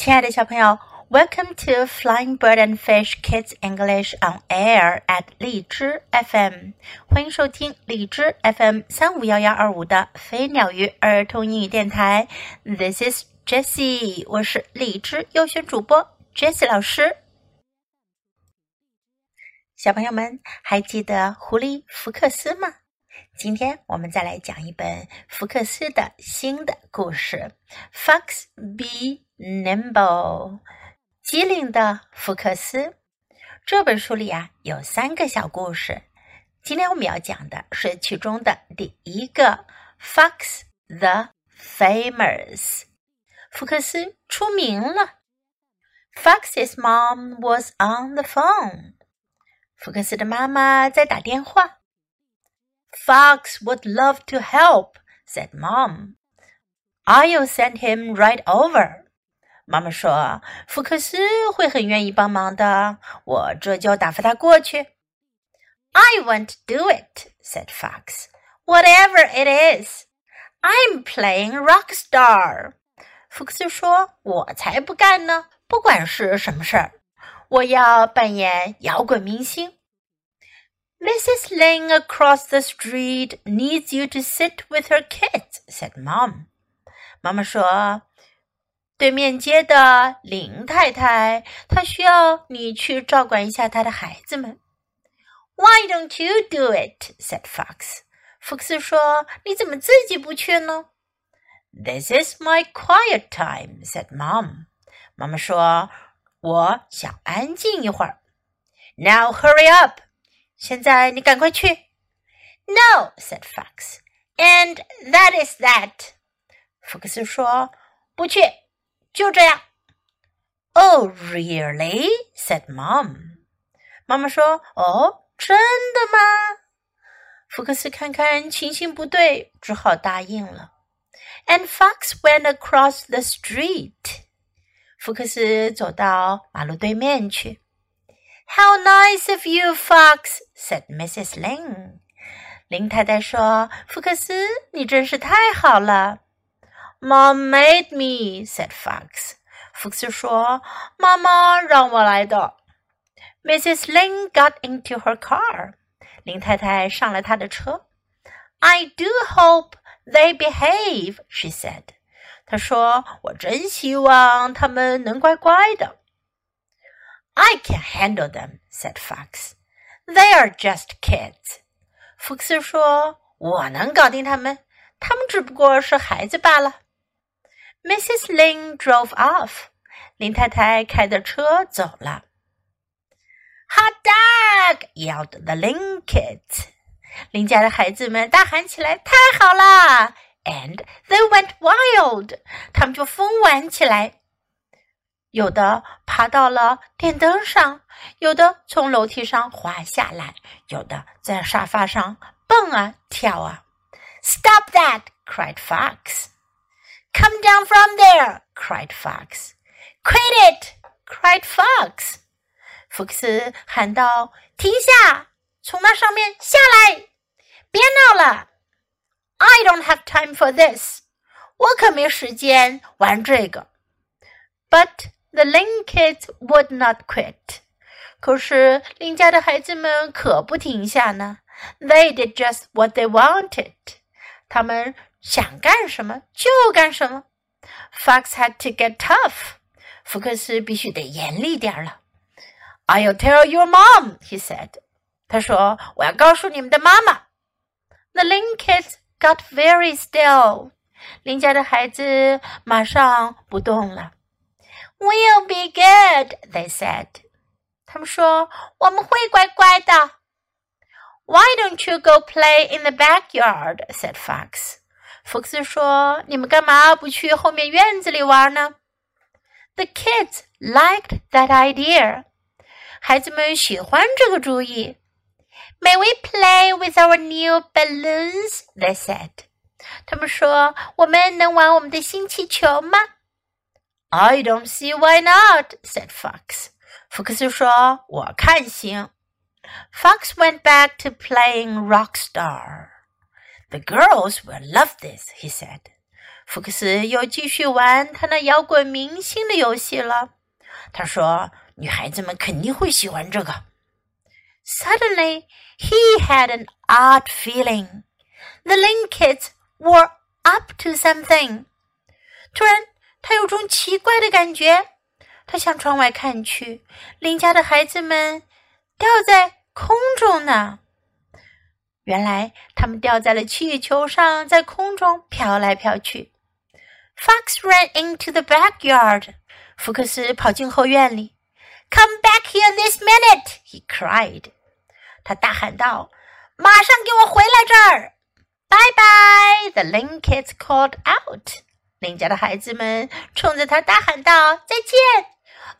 亲爱的小朋友，Welcome to Flying Bird and Fish Kids English on Air at 荔枝 FM，欢迎收听荔枝 FM 三五幺幺二五的飞鸟鱼儿童英语电台。This is Jessie，我是荔枝优选主播 Jessie 老师。小朋友们还记得狐狸福克斯吗？今天我们再来讲一本福克斯的新的故事《Fox Be Nimble》，机灵的福克斯。这本书里啊有三个小故事，今天我们要讲的是其中的第一个《Fox the Famous》。福克斯出名了。Fox's mom was on the phone。福克斯的妈妈在打电话。Fox would love to help, said Mom. I'll send him right over. 妈妈说：“福克斯会很愿意帮忙的，我这就打发他过去。” I won't do it, said Fox. Whatever it is, I'm playing rock star. 福克斯说：“我才不干呢！不管是什么事儿，我要扮演摇滚明星。” Mrs. Ling across the street needs you to sit with her kids," said Mom. 妈妈说：“对面街的林太太，她需要你去照管一下她的孩子们。” Why don't you do it? said Fox. 福克斯说：“你怎么自己不去呢？” This is my quiet time, said Mom. 妈妈说：“我想安静一会儿。” Now hurry up. 现在你赶快去。No, said Fox. And that is that. 福克斯说：“不去，就这样。” Oh, really? said Mom. 妈妈说：“哦，真的吗？”福克斯看看情形不对，只好答应了。And Fox went across the street. 福克斯走到马路对面去。how nice of you, Fox," said Mrs. Ling. 林太太说：“福克斯，你真是太好了。” Mom made me," said Fox. 福克斯说：“妈妈让我来的。” Mrs. Ling got into her car. 林太太上了她的车。I do hope they behave," she said. 她说：“我真希望他们能乖乖的。” I can handle them," said Fox. "They are just kids." 福克斯说：“我能搞定他们，他们只不过是孩子罢了。” Mrs. Lin drove off. 林太太开着车走了。Hot dog! yelled the Lin kids. 林家的孩子们大喊起来：“太好了！”And they went wild. 他们就疯玩起来。 有的爬到了电灯上，有的从楼梯上滑下来，有的在沙发上蹦啊跳啊。Stop that! cried Fox. Come down from there! cried Fox. Quit it! cried Fox. 福克斯喊道：“停下！从那上面下来！别闹了！I don't have time for this. 我可没时间玩这个。But The Lin kids would not quit. 可是林家的孩子们可不停下呢。They did just what they wanted. 他们想干什么就干什么。Fox had to get tough. 福克斯必须得严厉点了。I'll tell your mom, he said. 他说：“我要告诉你们的妈妈。” The Lin kids got very still. 林家的孩子马上不动了。 We'll be good, they said. 他们说我们会乖乖的。Why don't you go play in the backyard? said Fox. 福克斯说：“你们干嘛不去后面院子里玩呢？” The kids liked that idea. 孩子们喜欢这个主意。May we play with our new balloons? They said. 他们说：“我们能玩我们的新气球吗？” I don't see why not," said Fox. 福克斯说：“我看行。” Fox went back to playing rock star. The girls will love this, he said. 福克斯又继续玩他那摇滚明星的游戏了。他说：“女孩子们肯定会喜欢这个。” Suddenly, he had an odd feeling. The Ling kids were up to something. 突然，他有种奇怪的感觉。他向窗外看去，邻家的孩子们掉在空中呢。原来，他们掉在了气球上，在空中飘来飘去。Fox ran into the backyard. 福克斯跑进后院里。Come back here this minute! He cried. 他大喊道：“马上给我回来这儿！”Bye bye! The link is called out. 邻家的孩子们冲着他大喊道：“再见！”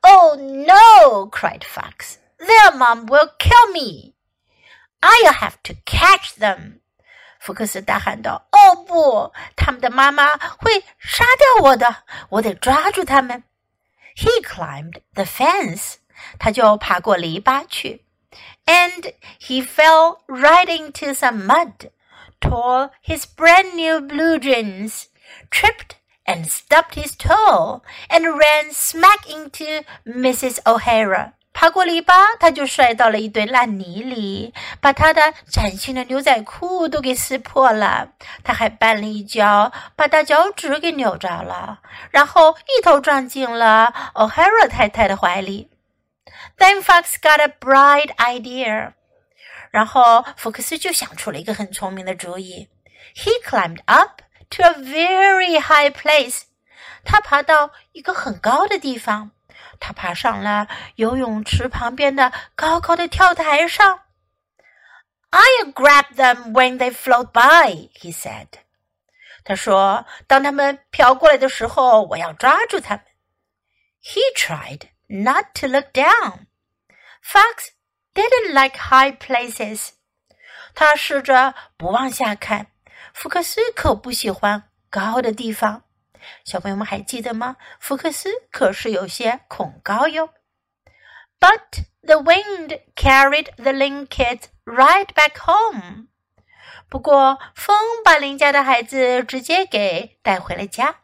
Oh no! cried Fox. Their mom will kill me. I'll have to catch them. 福克斯大喊道：“哦不，他们的妈妈会杀掉我的！我得抓住他们。” He climbed the fence，他就爬过篱笆去，and he fell right into some mud, tore his brand new blue jeans, tripped and stubbed his toe, and ran smack into Mrs. O'Hara. 爬过篱笆，他就摔到了一堆烂泥里，把他的崭新的牛仔裤都给撕破了。他还绊了一跤，把大脚趾给扭着了，然后一头撞进了 O'Hara 太太的怀里。Then Fox got a bright idea，然后福克斯就想出了一个很聪明的主意。He climbed up to a very high place，他爬到一个很高的地方。他爬上了游泳池旁边的高高的跳台上。"I'll grab them when they float by," he said. 他说：“当他们飘过来的时候，我要抓住他们。” He tried not to look down. Fox didn't like high places. 他试着不往下看。 福克斯可不喜欢高的地方。小朋友们还记得吗？福克斯可是有些恐高哟。But the wind carried the Lin kids right back home。不过风把邻家的孩子直接给带回了家。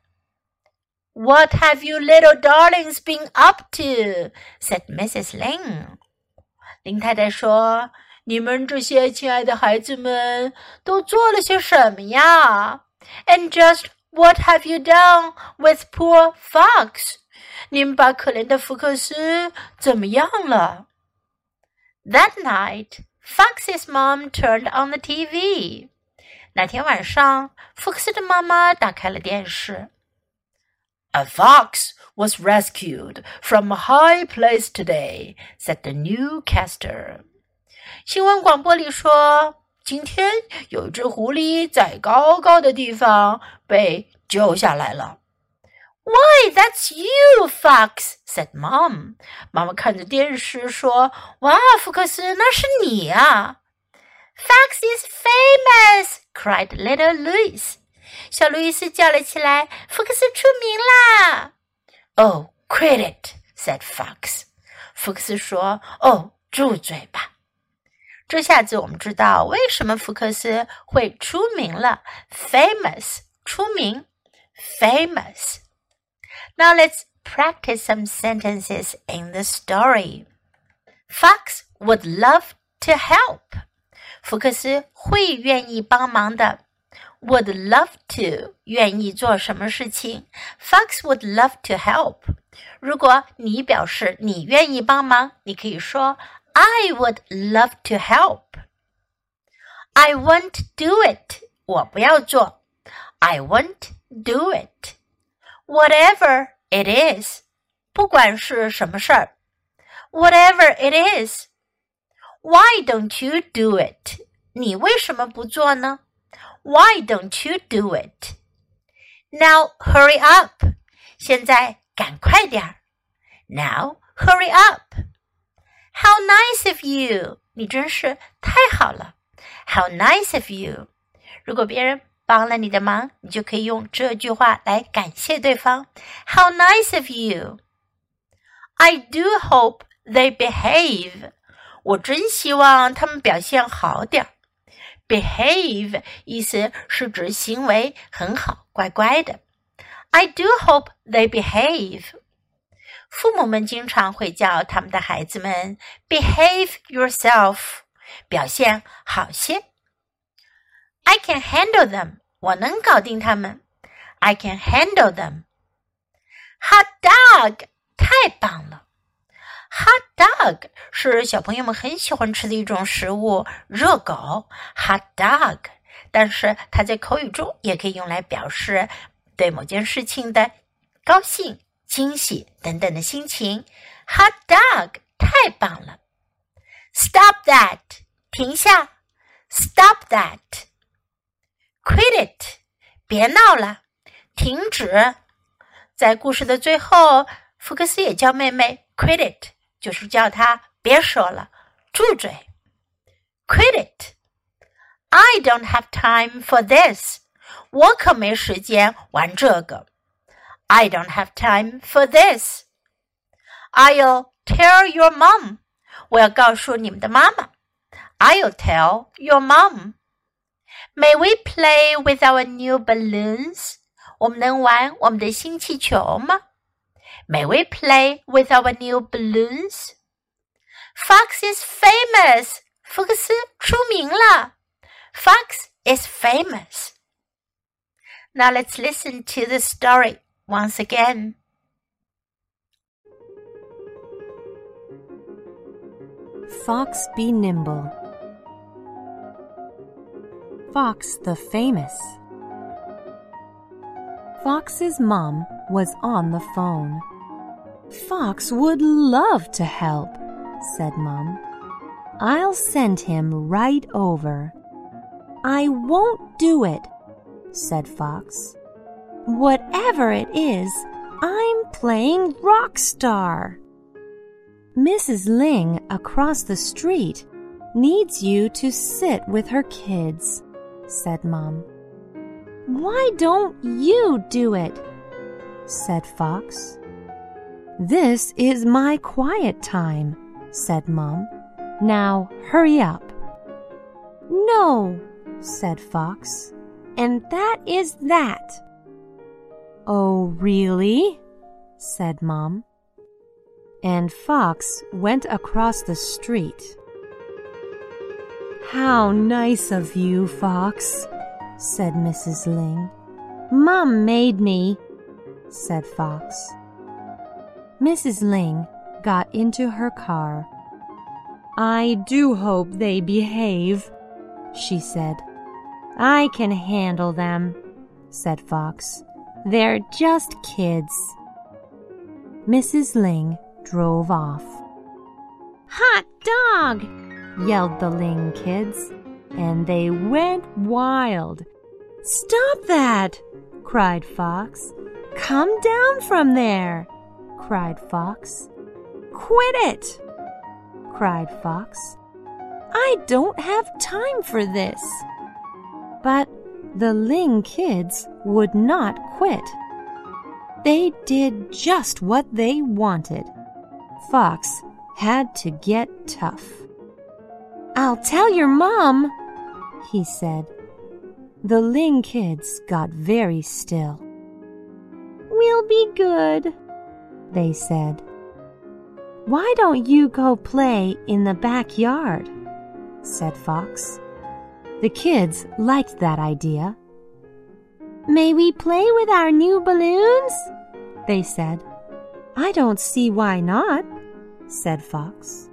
What have you little darlings been up to? said Mrs. Lin。林太太说：“你们这些亲爱的孩子们都做了些什么呀？”And just what have you done with poor Fox？你们把可怜的福克斯怎么样了？That night, Fox's mom turned on the TV. 那天晚上，福克斯的妈妈打开了电视。A fox was rescued from a high place today," said the newscaster. 新闻广播里说。今天有一只狐狸在高高的地方被救下来了。Why, that's you, Fox," said Mom. 妈妈看着电视说：“哇，福克斯，那是你啊！”Fox is famous," cried little Louis. 小路易斯叫了起来：“福克斯出名啦！” Oh, quit it," said Fox. 福克斯说：“哦，住嘴吧。”这下子我们知道为什么福克斯会出名了，famous 出名，famous。Now let's practice some sentences in the story. Fox would love to help. 福克斯会愿意帮忙的。Would love to 愿意做什么事情？Fox would love to help. 如果你表示你愿意帮忙，你可以说 I would love to help. I won't do it. 我不要做。I won't do it. Whatever it is. 不管是什么事儿。Whatever it is. Why don't you do it? 你为什么不做呢？Why don't you do it? Now hurry up. 现在赶快点儿。Now hurry up. How nice of you！你真是太好了。How nice of you！如果别人帮了你的忙，你就可以用这句话来感谢对方。How nice of you！I do hope they behave。我真希望他们表现好点儿。Behave 意思是指行为很好，乖乖的。I do hope they behave. 父母们经常会叫他们的孩子们 behave yourself，表现好些。I can handle them，我能搞定他们。I can handle them。Hot dog，太棒了！Hot dog 是小朋友们很喜欢吃的一种食物，热狗。Hot dog，但是它在口语中也可以用来表示对某件事情的高兴。惊喜等等的心情。Hot dog，太棒了！Stop that，停下！Stop that，Quit it，别闹了，停止。在故事的最后，福克斯也叫妹妹 Quit it，就是叫她别说了，住嘴。Quit it，I don't have time for this，我可没时间玩这个。I don't have time for this. I'll tell your mom. 我要告诉你们的妈妈。I'll tell your mom. May we play with our new balloons? 我们能玩我们的新气球吗？May we play with our new balloons? Fox is famous. 福克斯出名了。Fox is famous. Now let's listen to the story once again. Fox be nimble. Fox the famous. Fox's mom was on the phone. Fox would love to help, said Mom. I'll send him right over. I won't do it, said Fox. Whatever it is, I'm playing rock star. Mrs. Ling across the street needs you to sit with her kids, said Mom. Why don't you do it? said Fox. This is my quiet time, said Mom. Now hurry up. No, said Fox. And that is that. Oh, really? said Mom. And Fox went across the street. How nice of you, Fox, said Mrs. Ling. Mom made me, said Fox. Mrs. Ling got into her car. I do hope they behave, she said. I can handle them, said Fox. They're just kids. Mrs. Ling drove off. Hot dog! yelled the Ling kids, and they went wild. Stop that! cried Fox. Come down from there! cried Fox. Quit it! cried Fox. I don't have time for this. But the Ling kids would not quit. They did just what they wanted. Fox had to get tough. I'll tell your mom, he said. The Ling kids got very still. We'll be good, they said. Why don't you go play in the backyard? said Fox. The kids liked that idea. May we play with our new balloons? They said. I don't see why not, said Fox.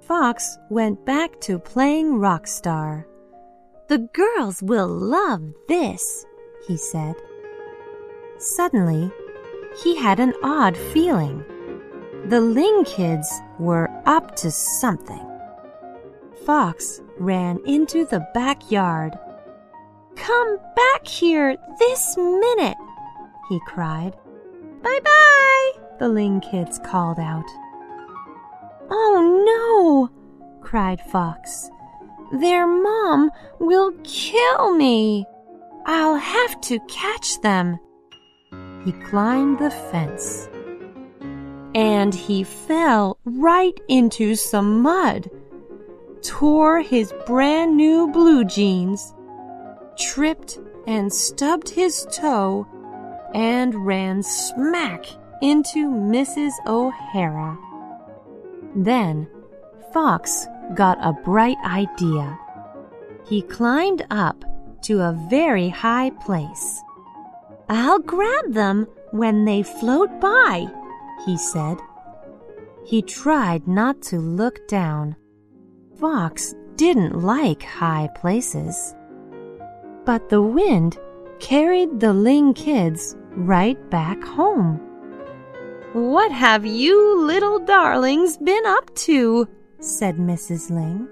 Fox went back to playing rock star. The girls will love this, he said. Suddenly, he had an odd feeling. The Ling kids were up to something. Fox ran into the backyard. Come back here this minute, he cried. Bye bye, the Ling kids called out. Oh no, cried Fox. Their mom will kill me. I'll have to catch them. He climbed the fence. And he fell right into some mud tore his brand new blue jeans, tripped and stubbed his toe, and ran smack into Mrs. O'Hara. Then Fox got a bright idea. He climbed up to a very high place. I'll grab them when they float by, he said. He tried not to look down. Fox didn't like high places. But the wind carried the Ling kids right back home. What have you little darlings been up to? said Mrs. Ling.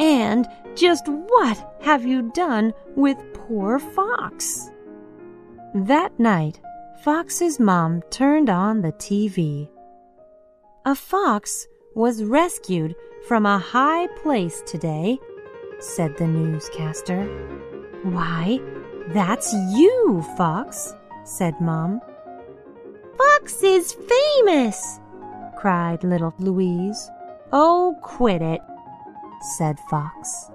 And just what have you done with poor Fox? That night, Fox's mom turned on the TV. A fox was rescued from a high place today, said the newscaster. Why, that's you, Fox, said Mom. Fox is famous, cried little Louise. Oh, quit it, said Fox.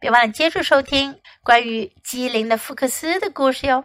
别忘了接着收听关于机灵的福克斯的故事哟。